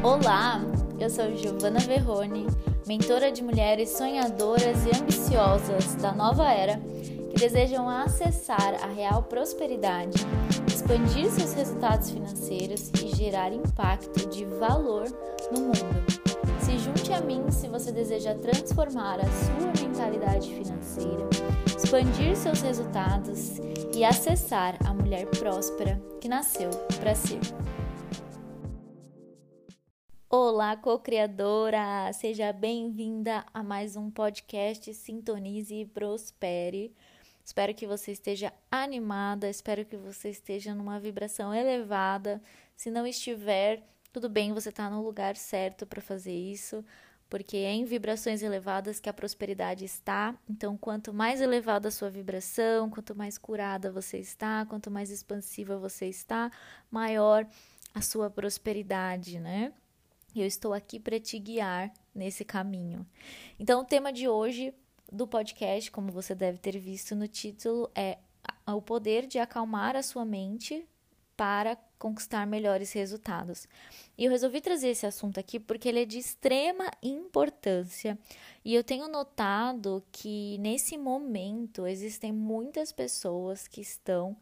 Olá, eu sou Giovana Verrone, mentora de mulheres sonhadoras e ambiciosas da nova era que desejam acessar a real prosperidade, expandir seus resultados financeiros e gerar impacto de valor no mundo. Se junte a mim se você deseja transformar a sua mentalidade financeira, expandir seus resultados e acessar a mulher próspera que nasceu para ser. Olá, co-criadora! Seja bem-vinda a mais um podcast Sintonize e Prospere. Espero que você esteja animada, espero que você esteja numa vibração elevada. Se não estiver, tudo bem, você está no lugar certo para fazer isso, porque é em vibrações elevadas que a prosperidade está. Então, quanto mais elevada a sua vibração, quanto mais curada você está, quanto mais expansiva você está, maior a sua prosperidade, né? E eu estou aqui para te guiar nesse caminho. Então, o tema de hoje do podcast, como você deve ter visto no título, é o poder de acalmar a sua mente para conquistar melhores resultados. E eu resolvi trazer esse assunto aqui porque ele é de extrema importância e eu tenho notado que nesse momento existem muitas pessoas que estão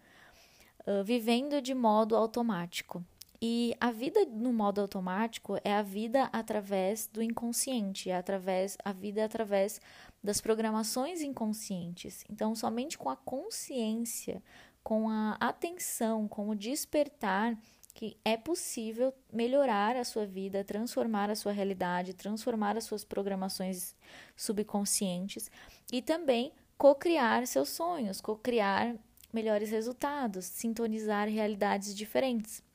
uh, vivendo de modo automático. E a vida no modo automático é a vida através do inconsciente, é através a vida é através das programações inconscientes. Então, somente com a consciência, com a atenção, com o despertar, que é possível melhorar a sua vida, transformar a sua realidade, transformar as suas programações subconscientes e também co-criar seus sonhos, co-criar melhores resultados, sintonizar realidades diferentes.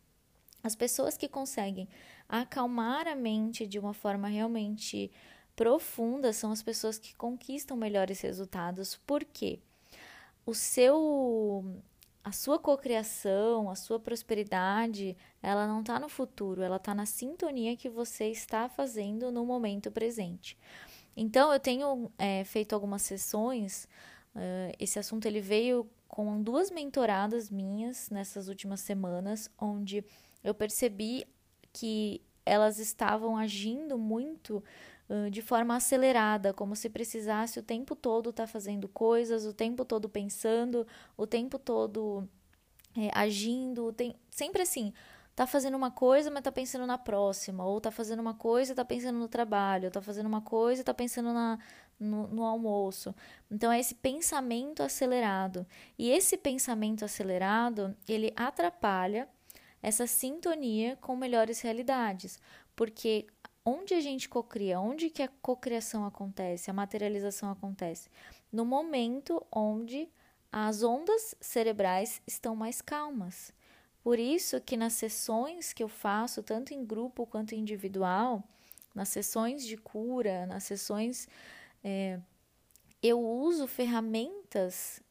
As pessoas que conseguem acalmar a mente de uma forma realmente profunda são as pessoas que conquistam melhores resultados. Por quê? O seu a sua cocriação, a sua prosperidade, ela não está no futuro, ela está na sintonia que você está fazendo no momento presente. Então, eu tenho é, feito algumas sessões. Uh, esse assunto ele veio com duas mentoradas minhas nessas últimas semanas, onde eu percebi que elas estavam agindo muito uh, de forma acelerada, como se precisasse o tempo todo estar tá fazendo coisas, o tempo todo pensando, o tempo todo é, agindo, tem, sempre assim, tá fazendo uma coisa, mas tá pensando na próxima, ou tá fazendo uma coisa e tá pensando no trabalho, tá fazendo uma coisa e tá pensando na, no, no, almoço. Então é esse pensamento acelerado. E esse pensamento acelerado, ele atrapalha essa sintonia com melhores realidades, porque onde a gente cocria, onde que a cocriação acontece, a materialização acontece? No momento onde as ondas cerebrais estão mais calmas. Por isso que nas sessões que eu faço, tanto em grupo quanto individual, nas sessões de cura, nas sessões, é, eu uso ferramentas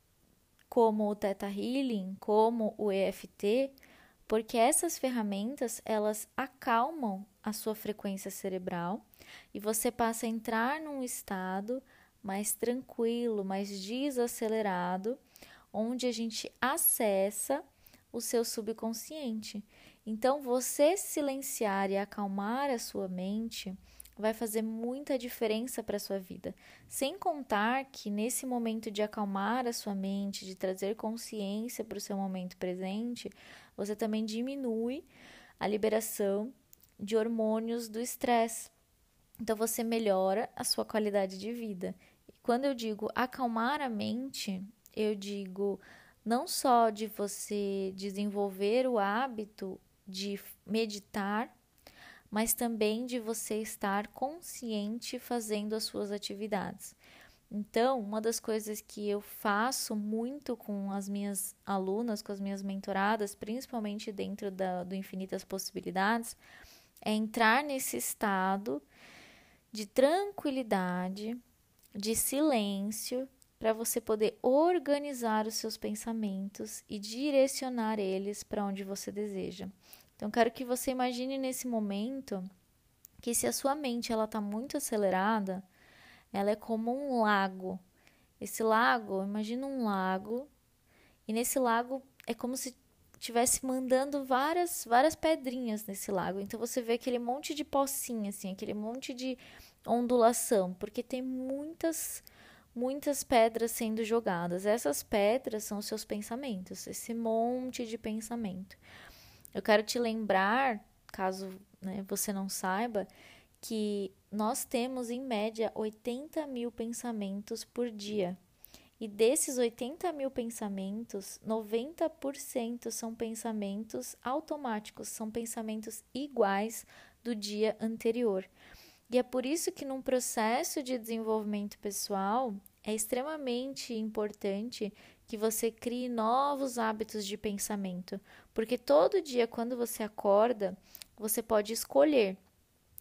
como o Theta Healing, como o EFT, porque essas ferramentas elas acalmam a sua frequência cerebral e você passa a entrar num estado mais tranquilo, mais desacelerado, onde a gente acessa o seu subconsciente. Então, você silenciar e acalmar a sua mente vai fazer muita diferença para a sua vida. Sem contar que nesse momento de acalmar a sua mente, de trazer consciência para o seu momento presente, você também diminui a liberação de hormônios do estresse. Então você melhora a sua qualidade de vida. E quando eu digo acalmar a mente, eu digo não só de você desenvolver o hábito de meditar mas também de você estar consciente fazendo as suas atividades. Então, uma das coisas que eu faço muito com as minhas alunas, com as minhas mentoradas, principalmente dentro da, do Infinitas Possibilidades, é entrar nesse estado de tranquilidade, de silêncio, para você poder organizar os seus pensamentos e direcionar eles para onde você deseja. Então, quero que você imagine nesse momento que se a sua mente ela está muito acelerada, ela é como um lago. Esse lago, imagina um lago, e nesse lago é como se tivesse mandando várias várias pedrinhas nesse lago. Então você vê aquele monte de pocinha assim, aquele monte de ondulação, porque tem muitas muitas pedras sendo jogadas. Essas pedras são os seus pensamentos, esse monte de pensamento. Eu quero te lembrar, caso né, você não saiba, que nós temos em média 80 mil pensamentos por dia. E desses 80 mil pensamentos, 90% são pensamentos automáticos, são pensamentos iguais do dia anterior. E é por isso que num processo de desenvolvimento pessoal é extremamente importante que você crie novos hábitos de pensamento, porque todo dia quando você acorda, você pode escolher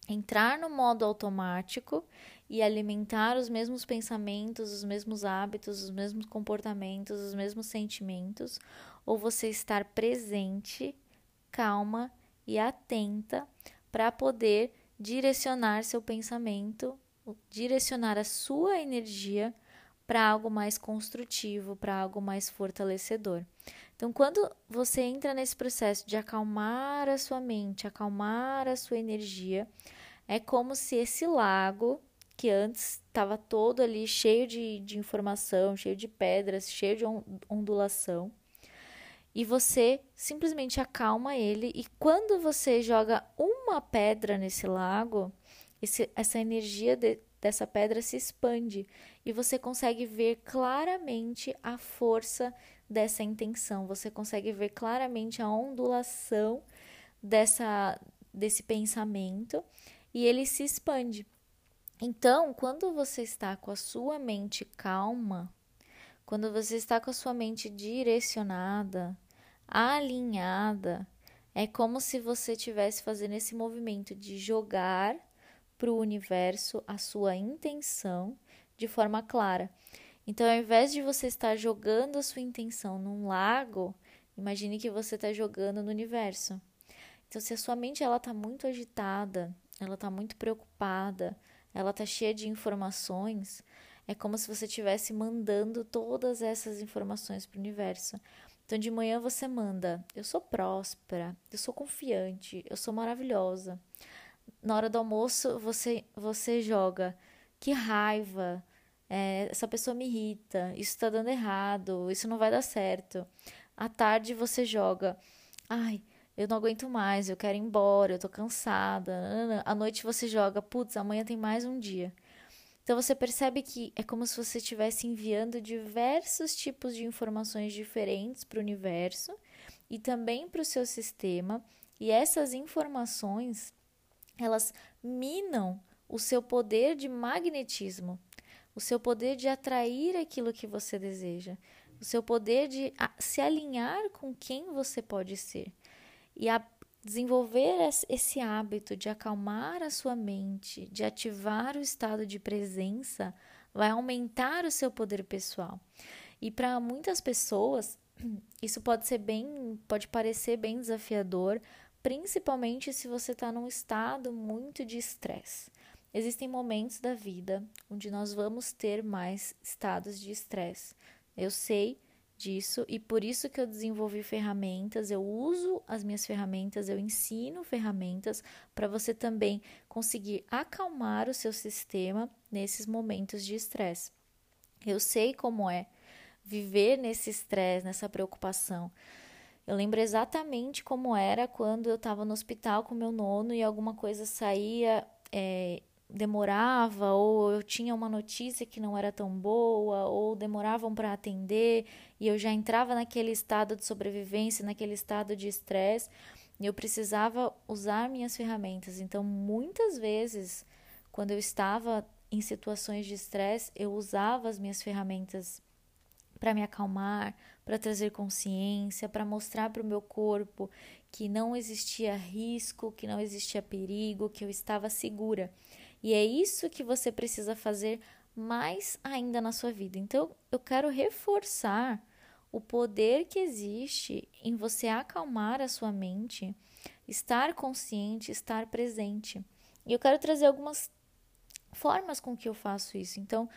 entrar no modo automático e alimentar os mesmos pensamentos, os mesmos hábitos, os mesmos comportamentos, os mesmos sentimentos, ou você estar presente, calma e atenta para poder direcionar seu pensamento, direcionar a sua energia para algo mais construtivo, para algo mais fortalecedor. Então, quando você entra nesse processo de acalmar a sua mente, acalmar a sua energia, é como se esse lago, que antes estava todo ali cheio de, de informação, cheio de pedras, cheio de ondulação, e você simplesmente acalma ele, e quando você joga uma pedra nesse lago, esse, essa energia de, dessa pedra se expande. E você consegue ver claramente a força dessa intenção, você consegue ver claramente a ondulação dessa, desse pensamento. E ele se expande. Então, quando você está com a sua mente calma, quando você está com a sua mente direcionada, alinhada, é como se você estivesse fazendo esse movimento de jogar para o universo a sua intenção de forma clara. Então, ao invés de você estar jogando a sua intenção num lago, imagine que você está jogando no universo. Então, se a sua mente ela está muito agitada, ela está muito preocupada, ela está cheia de informações, é como se você estivesse mandando todas essas informações para o universo. Então, de manhã você manda: Eu sou próspera, eu sou confiante, eu sou maravilhosa. Na hora do almoço, você, você joga: Que raiva, é, essa pessoa me irrita, isso está dando errado, isso não vai dar certo. À tarde, você joga: Ai, eu não aguento mais, eu quero ir embora, eu tô cansada. À noite você joga, putz, amanhã tem mais um dia. Então você percebe que é como se você estivesse enviando diversos tipos de informações diferentes para o universo e também para o seu sistema, e essas informações elas minam o seu poder de magnetismo, o seu poder de atrair aquilo que você deseja, o seu poder de se alinhar com quem você pode ser. E a desenvolver esse hábito de acalmar a sua mente, de ativar o estado de presença, vai aumentar o seu poder pessoal. E para muitas pessoas, isso pode ser bem, pode parecer bem desafiador, principalmente se você está num estado muito de estresse. Existem momentos da vida onde nós vamos ter mais estados de estresse. Eu sei disso e por isso que eu desenvolvi ferramentas, eu uso as minhas ferramentas, eu ensino ferramentas para você também conseguir acalmar o seu sistema nesses momentos de estresse. Eu sei como é viver nesse estresse, nessa preocupação. Eu lembro exatamente como era quando eu estava no hospital com meu nono e alguma coisa saía é, demorava ou eu tinha uma notícia que não era tão boa ou demoravam para atender e eu já entrava naquele estado de sobrevivência, naquele estado de estresse, e eu precisava usar minhas ferramentas. Então, muitas vezes, quando eu estava em situações de estresse, eu usava as minhas ferramentas para me acalmar, para trazer consciência, para mostrar para o meu corpo que não existia risco, que não existia perigo, que eu estava segura. E é isso que você precisa fazer mais ainda na sua vida. Então, eu quero reforçar o poder que existe em você acalmar a sua mente, estar consciente, estar presente. E eu quero trazer algumas formas com que eu faço isso. Então,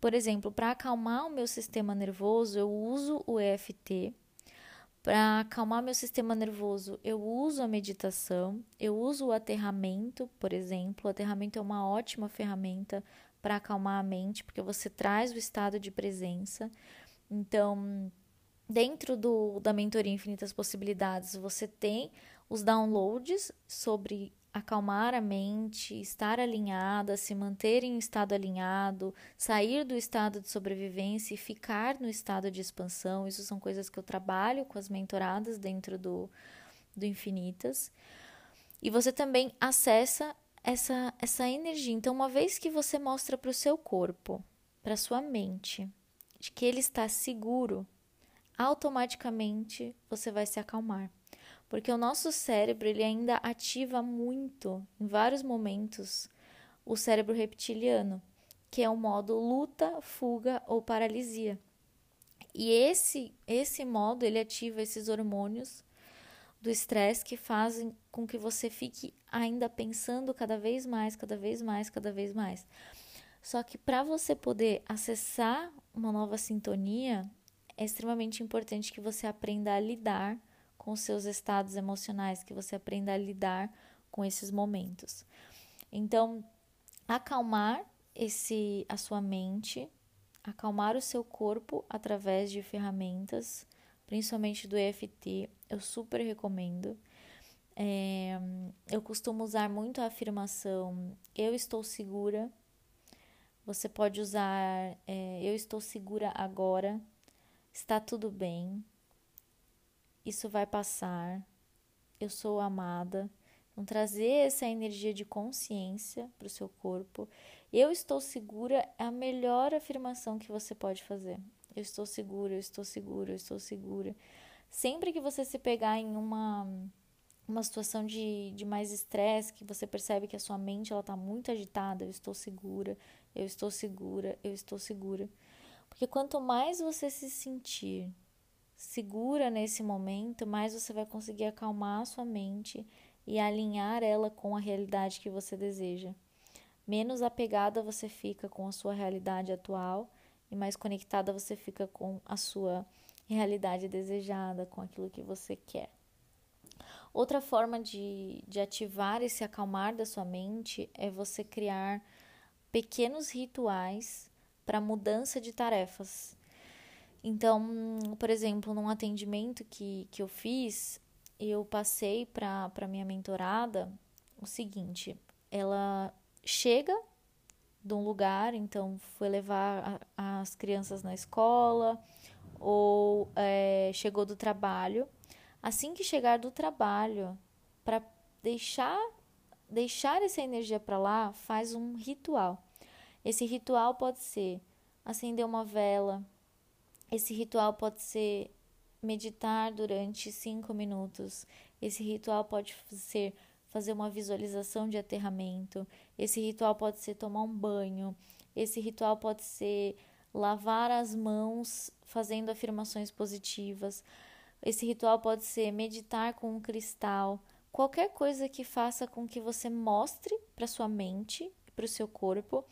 por exemplo, para acalmar o meu sistema nervoso, eu uso o EFT. Para acalmar meu sistema nervoso, eu uso a meditação, eu uso o aterramento, por exemplo. O aterramento é uma ótima ferramenta para acalmar a mente, porque você traz o estado de presença. Então, dentro do, da mentoria Infinitas Possibilidades, você tem os downloads sobre acalmar a mente, estar alinhada, se manter em estado alinhado, sair do estado de sobrevivência e ficar no estado de expansão. Isso são coisas que eu trabalho com as mentoradas dentro do, do Infinitas. E você também acessa essa, essa energia. Então, uma vez que você mostra para o seu corpo, para sua mente, de que ele está seguro, automaticamente você vai se acalmar porque o nosso cérebro ele ainda ativa muito, em vários momentos, o cérebro reptiliano, que é o modo luta, fuga ou paralisia. E esse esse modo ele ativa esses hormônios do estresse que fazem com que você fique ainda pensando cada vez mais, cada vez mais, cada vez mais. Só que para você poder acessar uma nova sintonia, é extremamente importante que você aprenda a lidar com seus estados emocionais, que você aprenda a lidar com esses momentos. Então, acalmar esse a sua mente, acalmar o seu corpo através de ferramentas, principalmente do EFT, eu super recomendo. É, eu costumo usar muito a afirmação eu estou segura. Você pode usar é, eu estou segura agora, está tudo bem, isso vai passar, eu sou amada. Então, trazer essa energia de consciência para o seu corpo. Eu estou segura é a melhor afirmação que você pode fazer. Eu estou segura, eu estou segura, eu estou segura. Sempre que você se pegar em uma, uma situação de, de mais estresse, que você percebe que a sua mente está muito agitada, eu estou segura, eu estou segura, eu estou segura. Porque quanto mais você se sentir segura nesse momento, mais você vai conseguir acalmar a sua mente e alinhar ela com a realidade que você deseja. Menos apegada você fica com a sua realidade atual e mais conectada você fica com a sua realidade desejada, com aquilo que você quer. Outra forma de, de ativar esse acalmar da sua mente é você criar pequenos rituais para mudança de tarefas. Então, por exemplo, num atendimento que, que eu fiz, eu passei para minha mentorada o seguinte: ela chega de um lugar, então foi levar a, as crianças na escola ou é, chegou do trabalho. Assim que chegar do trabalho, para deixar deixar essa energia para lá, faz um ritual. Esse ritual pode ser acender uma vela, esse ritual pode ser meditar durante cinco minutos. Esse ritual pode ser fazer uma visualização de aterramento. Esse ritual pode ser tomar um banho. Esse ritual pode ser lavar as mãos fazendo afirmações positivas. Esse ritual pode ser meditar com um cristal. Qualquer coisa que faça com que você mostre para sua mente para o seu corpo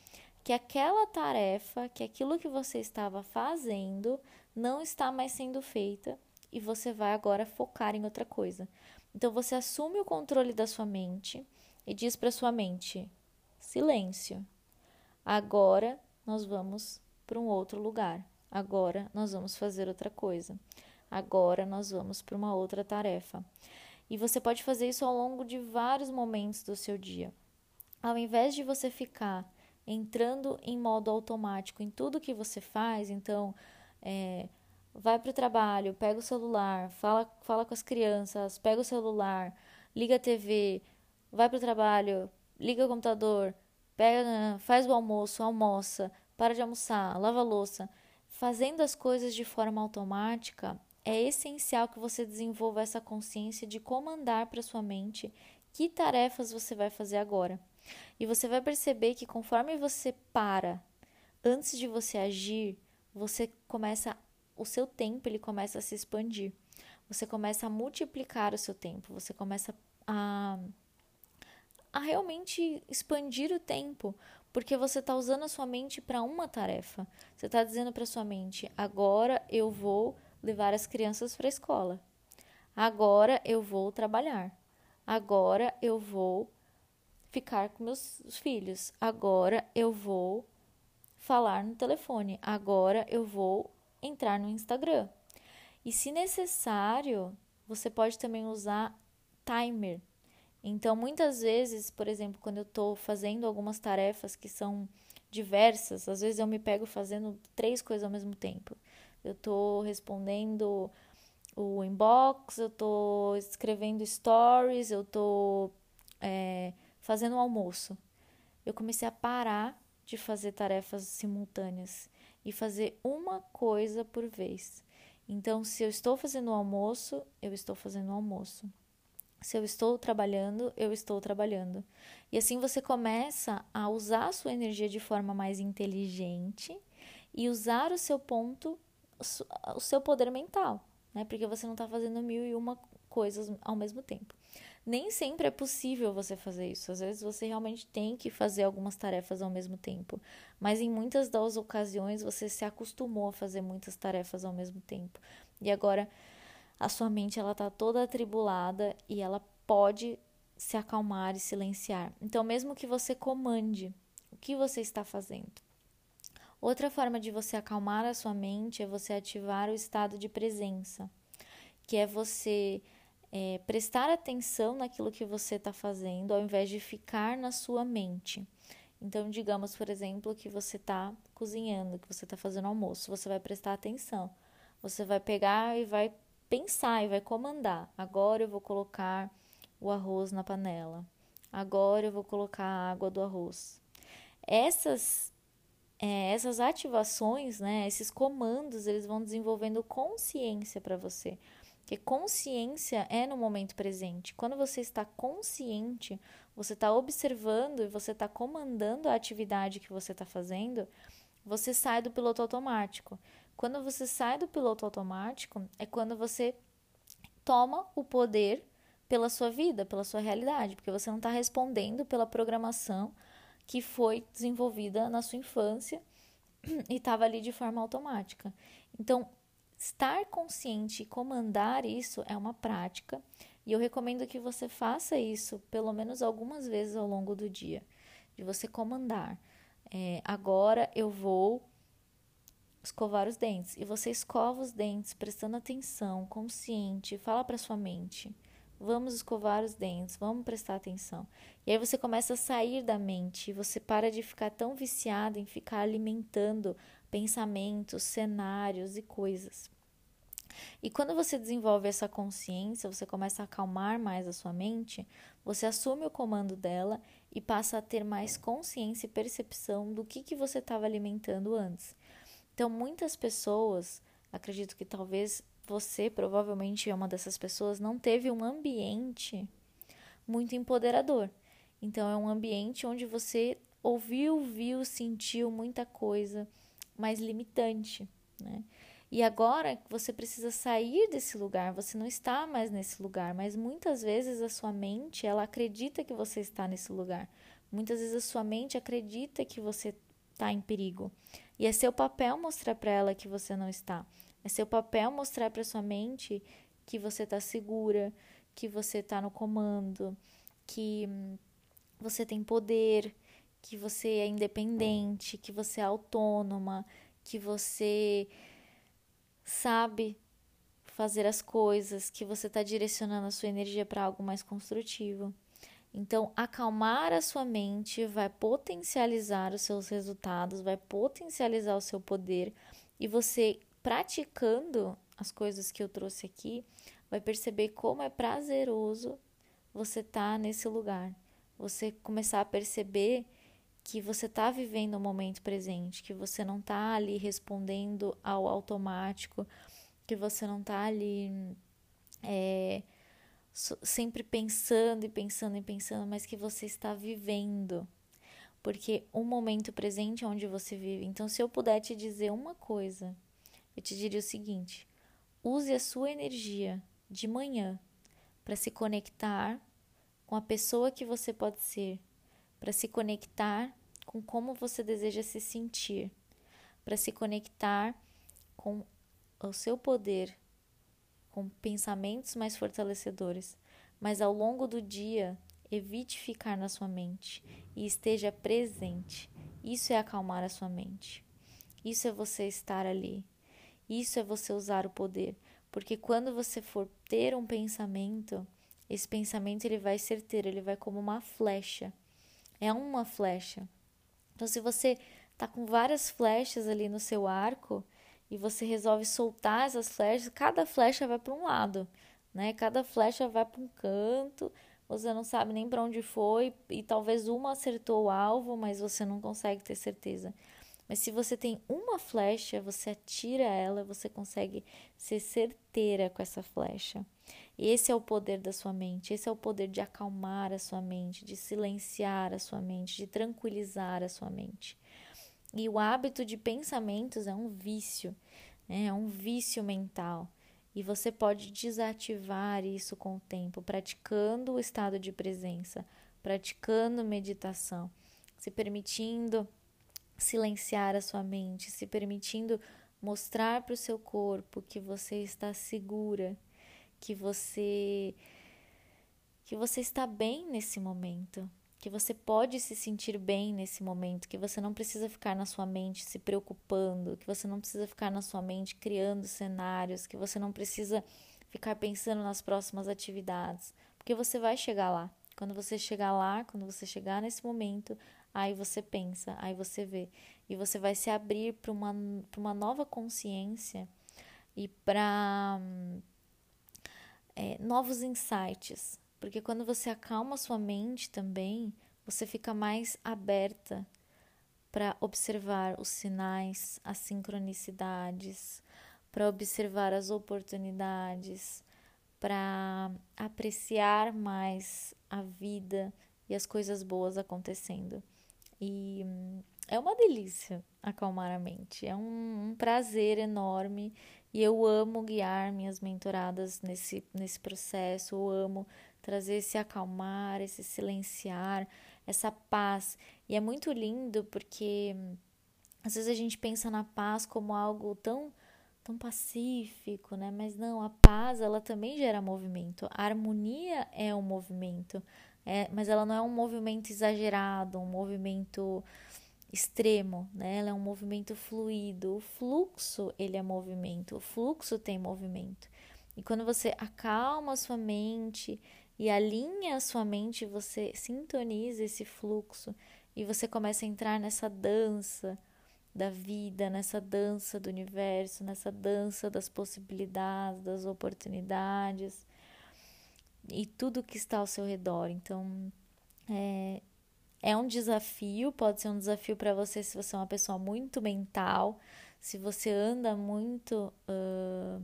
que aquela tarefa, que aquilo que você estava fazendo não está mais sendo feita e você vai agora focar em outra coisa. Então você assume o controle da sua mente e diz para sua mente: silêncio. Agora nós vamos para um outro lugar. Agora nós vamos fazer outra coisa. Agora nós vamos para uma outra tarefa. E você pode fazer isso ao longo de vários momentos do seu dia. Ao invés de você ficar entrando em modo automático em tudo que você faz. Então, é, vai para o trabalho, pega o celular, fala, fala com as crianças, pega o celular, liga a TV, vai para o trabalho, liga o computador, pega, faz o almoço, almoça, para de almoçar, lava a louça. Fazendo as coisas de forma automática, é essencial que você desenvolva essa consciência de comandar para sua mente que tarefas você vai fazer agora. E você vai perceber que conforme você para, antes de você agir, você começa o seu tempo ele começa a se expandir. Você começa a multiplicar o seu tempo, você começa a a realmente expandir o tempo, porque você está usando a sua mente para uma tarefa. Você está dizendo para sua mente: agora eu vou levar as crianças para a escola. Agora eu vou trabalhar. Agora eu vou ficar com meus filhos. Agora eu vou falar no telefone. Agora eu vou entrar no Instagram. E se necessário, você pode também usar timer. Então, muitas vezes, por exemplo, quando eu estou fazendo algumas tarefas que são diversas, às vezes eu me pego fazendo três coisas ao mesmo tempo. Eu estou respondendo o inbox, eu estou escrevendo stories, eu estou é, fazendo o almoço. Eu comecei a parar de fazer tarefas simultâneas e fazer uma coisa por vez. Então, se eu estou fazendo o almoço, eu estou fazendo o almoço. Se eu estou trabalhando, eu estou trabalhando. E assim você começa a usar a sua energia de forma mais inteligente e usar o seu ponto, o seu poder mental, né? Porque você não está fazendo mil e uma coisas ao mesmo tempo. Nem sempre é possível você fazer isso. Às vezes você realmente tem que fazer algumas tarefas ao mesmo tempo. Mas em muitas das ocasiões você se acostumou a fazer muitas tarefas ao mesmo tempo. E agora a sua mente ela tá toda atribulada e ela pode se acalmar e silenciar. Então, mesmo que você comande o que você está fazendo. Outra forma de você acalmar a sua mente é você ativar o estado de presença, que é você é, prestar atenção naquilo que você está fazendo, ao invés de ficar na sua mente. Então, digamos, por exemplo, que você está cozinhando, que você está fazendo almoço, você vai prestar atenção. Você vai pegar e vai pensar e vai comandar. Agora eu vou colocar o arroz na panela. Agora eu vou colocar a água do arroz. Essas é, essas ativações, né, esses comandos, eles vão desenvolvendo consciência para você. Porque consciência é no momento presente. Quando você está consciente, você está observando e você está comandando a atividade que você está fazendo, você sai do piloto automático. Quando você sai do piloto automático, é quando você toma o poder pela sua vida, pela sua realidade, porque você não está respondendo pela programação que foi desenvolvida na sua infância e estava ali de forma automática. Então, estar consciente e comandar isso é uma prática, e eu recomendo que você faça isso pelo menos algumas vezes ao longo do dia, de você comandar. É, agora eu vou escovar os dentes. E você escova os dentes, prestando atenção, consciente, fala para sua mente: vamos escovar os dentes, vamos prestar atenção. E aí você começa a sair da mente, você para de ficar tão viciado em ficar alimentando pensamentos, cenários e coisas. E quando você desenvolve essa consciência, você começa a acalmar mais a sua mente, você assume o comando dela e passa a ter mais consciência e percepção do que, que você estava alimentando antes. Então, muitas pessoas, acredito que talvez você provavelmente é uma dessas pessoas, não teve um ambiente muito empoderador. Então, é um ambiente onde você ouviu, viu, sentiu muita coisa mais limitante, né? E agora você precisa sair desse lugar, você não está mais nesse lugar, mas muitas vezes a sua mente, ela acredita que você está nesse lugar. Muitas vezes a sua mente acredita que você está em perigo. E é seu papel mostrar para ela que você não está. É seu papel mostrar para sua mente que você está segura, que você está no comando, que hum, você tem poder, que você é independente, que você é autônoma, que você sabe fazer as coisas, que você está direcionando a sua energia para algo mais construtivo. Então, acalmar a sua mente vai potencializar os seus resultados, vai potencializar o seu poder e você praticando as coisas que eu trouxe aqui, vai perceber como é prazeroso você estar tá nesse lugar. Você começar a perceber que você está vivendo o momento presente, que você não está ali respondendo ao automático, que você não está ali é, sempre pensando e pensando e pensando, mas que você está vivendo. Porque o momento presente é onde você vive. Então, se eu puder te dizer uma coisa, eu te diria o seguinte: use a sua energia de manhã para se conectar com a pessoa que você pode ser, para se conectar com como você deseja se sentir, para se conectar com o seu poder com pensamentos mais fortalecedores, mas ao longo do dia, evite ficar na sua mente e esteja presente. Isso é acalmar a sua mente. Isso é você estar ali. Isso é você usar o poder, porque quando você for ter um pensamento, esse pensamento ele vai certeiro, ele vai como uma flecha. É uma flecha. Então se você tá com várias flechas ali no seu arco, e você resolve soltar essas flechas, cada flecha vai para um lado, né? Cada flecha vai para um canto, você não sabe nem para onde foi e talvez uma acertou o alvo, mas você não consegue ter certeza. Mas se você tem uma flecha, você atira ela, você consegue ser certeira com essa flecha. Esse é o poder da sua mente, esse é o poder de acalmar a sua mente, de silenciar a sua mente, de tranquilizar a sua mente. E o hábito de pensamentos é um vício, né? é um vício mental. E você pode desativar isso com o tempo, praticando o estado de presença, praticando meditação, se permitindo silenciar a sua mente, se permitindo mostrar para o seu corpo que você está segura, que você que você está bem nesse momento, que você pode se sentir bem nesse momento, que você não precisa ficar na sua mente se preocupando, que você não precisa ficar na sua mente criando cenários, que você não precisa ficar pensando nas próximas atividades, porque você vai chegar lá. Quando você chegar lá, quando você chegar nesse momento, aí você pensa, aí você vê, e você vai se abrir para uma, uma nova consciência e para é, novos insights, porque quando você acalma sua mente também, você fica mais aberta para observar os sinais, as sincronicidades, para observar as oportunidades, para apreciar mais a vida e as coisas boas acontecendo. E hum, é uma delícia acalmar a mente, é um, um prazer enorme e eu amo guiar minhas mentoradas nesse, nesse processo, eu amo trazer esse acalmar, esse silenciar, essa paz. E é muito lindo porque às vezes a gente pensa na paz como algo tão tão pacífico, né? Mas não, a paz ela também gera movimento. A harmonia é um movimento, é, mas ela não é um movimento exagerado, um movimento extremo, né? Ela é um movimento fluido. O fluxo, ele é movimento. O fluxo tem movimento. E quando você acalma a sua mente e alinha a sua mente, você sintoniza esse fluxo e você começa a entrar nessa dança da vida, nessa dança do universo, nessa dança das possibilidades, das oportunidades e tudo que está ao seu redor. Então, é, é um desafio, pode ser um desafio para você se você é uma pessoa muito mental, se você anda muito uh,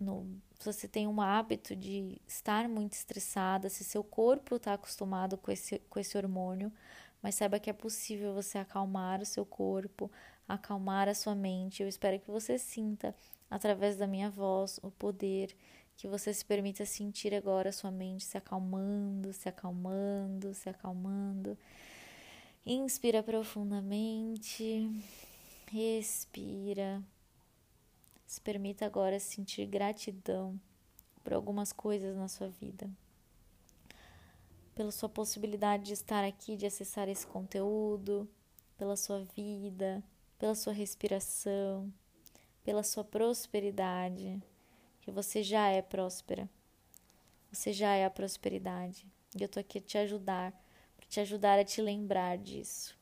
no se você tem um hábito de estar muito estressada, se seu corpo está acostumado com esse, com esse hormônio, mas saiba que é possível você acalmar o seu corpo, acalmar a sua mente. Eu espero que você sinta, através da minha voz, o poder, que você se permita sentir agora sua mente se acalmando, se acalmando, se acalmando. Inspira profundamente, respira. Se permita agora sentir gratidão por algumas coisas na sua vida. Pela sua possibilidade de estar aqui, de acessar esse conteúdo, pela sua vida, pela sua respiração, pela sua prosperidade, que você já é próspera. Você já é a prosperidade. E eu tô aqui te ajudar, para te ajudar a te lembrar disso.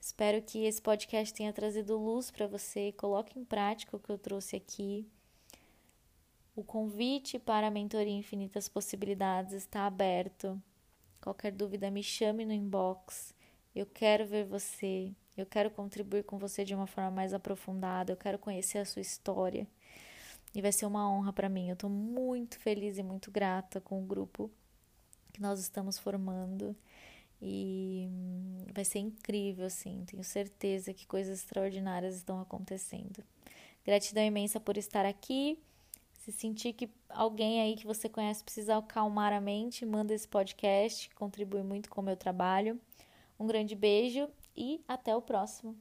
Espero que esse podcast tenha trazido luz para você coloque em prática o que eu trouxe aqui. O convite para a mentoria Infinitas Possibilidades está aberto. Qualquer dúvida, me chame no inbox. Eu quero ver você. Eu quero contribuir com você de uma forma mais aprofundada. Eu quero conhecer a sua história. E vai ser uma honra para mim. Eu estou muito feliz e muito grata com o grupo que nós estamos formando. E hum, vai ser incrível, assim. Tenho certeza que coisas extraordinárias estão acontecendo. Gratidão imensa por estar aqui. Se sentir que alguém aí que você conhece precisa acalmar a mente, manda esse podcast, contribui muito com o meu trabalho. Um grande beijo e até o próximo.